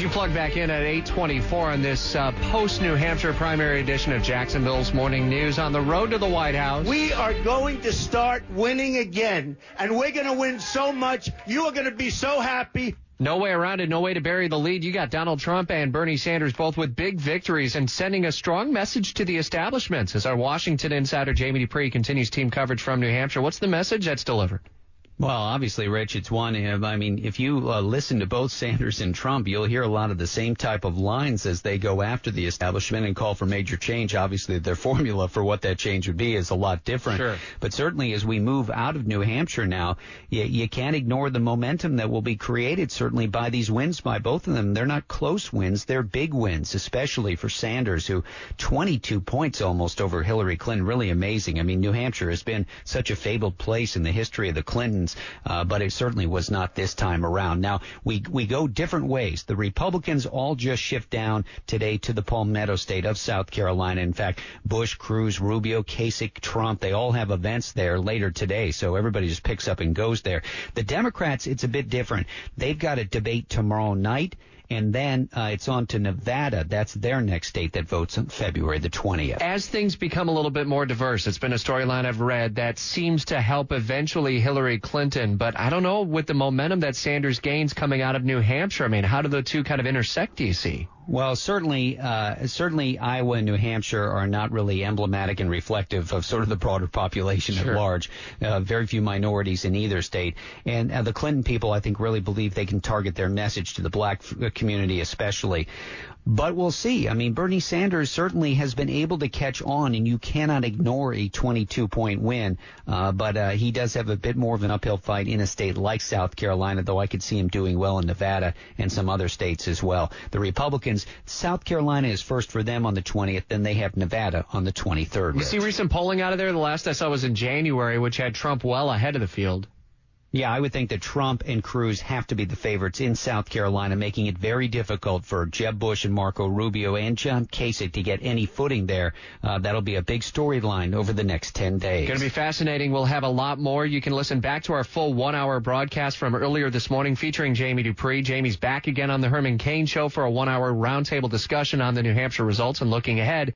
As you plug back in at 824 on this uh, post-New Hampshire primary edition of Jacksonville's Morning News on the road to the White House. We are going to start winning again, and we're going to win so much. You are going to be so happy. No way around it, no way to bury the lead. You got Donald Trump and Bernie Sanders both with big victories and sending a strong message to the establishments. As our Washington insider Jamie Dupree continues team coverage from New Hampshire, what's the message that's delivered? Well, obviously, Rich, it's one. I mean, if you uh, listen to both Sanders and Trump, you'll hear a lot of the same type of lines as they go after the establishment and call for major change. Obviously, their formula for what that change would be is a lot different. Sure. But certainly, as we move out of New Hampshire now, you, you can't ignore the momentum that will be created certainly by these wins by both of them. They're not close wins; they're big wins, especially for Sanders, who 22 points almost over Hillary Clinton. Really amazing. I mean, New Hampshire has been such a fabled place in the history of the Clintons uh, but it certainly was not this time around. Now we we go different ways. The Republicans all just shift down today to the Palmetto State of South Carolina. In fact, Bush, Cruz, Rubio, Kasich, Trump, they all have events there later today, so everybody just picks up and goes there. The Democrats, it's a bit different. They've got a debate tomorrow night and then uh, it's on to Nevada. That's their next state that votes on February the 20th. As things become a little bit more diverse, it's been a storyline I've read that seems to help eventually Hillary Clinton. But I don't know with the momentum that Sanders gains coming out of New Hampshire. I mean, how do the two kind of intersect? Do you see? Well, certainly, uh, certainly Iowa and New Hampshire are not really emblematic and reflective of sort of the broader population sure. at large. Uh, very few minorities in either state. And uh, the Clinton people, I think, really believe they can target their message to the black community especially. But we'll see. I mean, Bernie Sanders certainly has been able to catch on, and you cannot ignore a 22 point win. Uh, but uh, he does have a bit more of an uphill fight in a state like South Carolina, though I could see him doing well in Nevada and some other states as well. The Republicans, South Carolina is first for them on the 20th, then they have Nevada on the 23rd. You see recent polling out of there? The last I saw was in January, which had Trump well ahead of the field. Yeah, I would think that Trump and Cruz have to be the favorites in South Carolina, making it very difficult for Jeb Bush and Marco Rubio and John Kasich to get any footing there. Uh, that'll be a big storyline over the next 10 days. Going to be fascinating. We'll have a lot more. You can listen back to our full one hour broadcast from earlier this morning featuring Jamie Dupree. Jamie's back again on the Herman Cain Show for a one hour roundtable discussion on the New Hampshire results and looking ahead.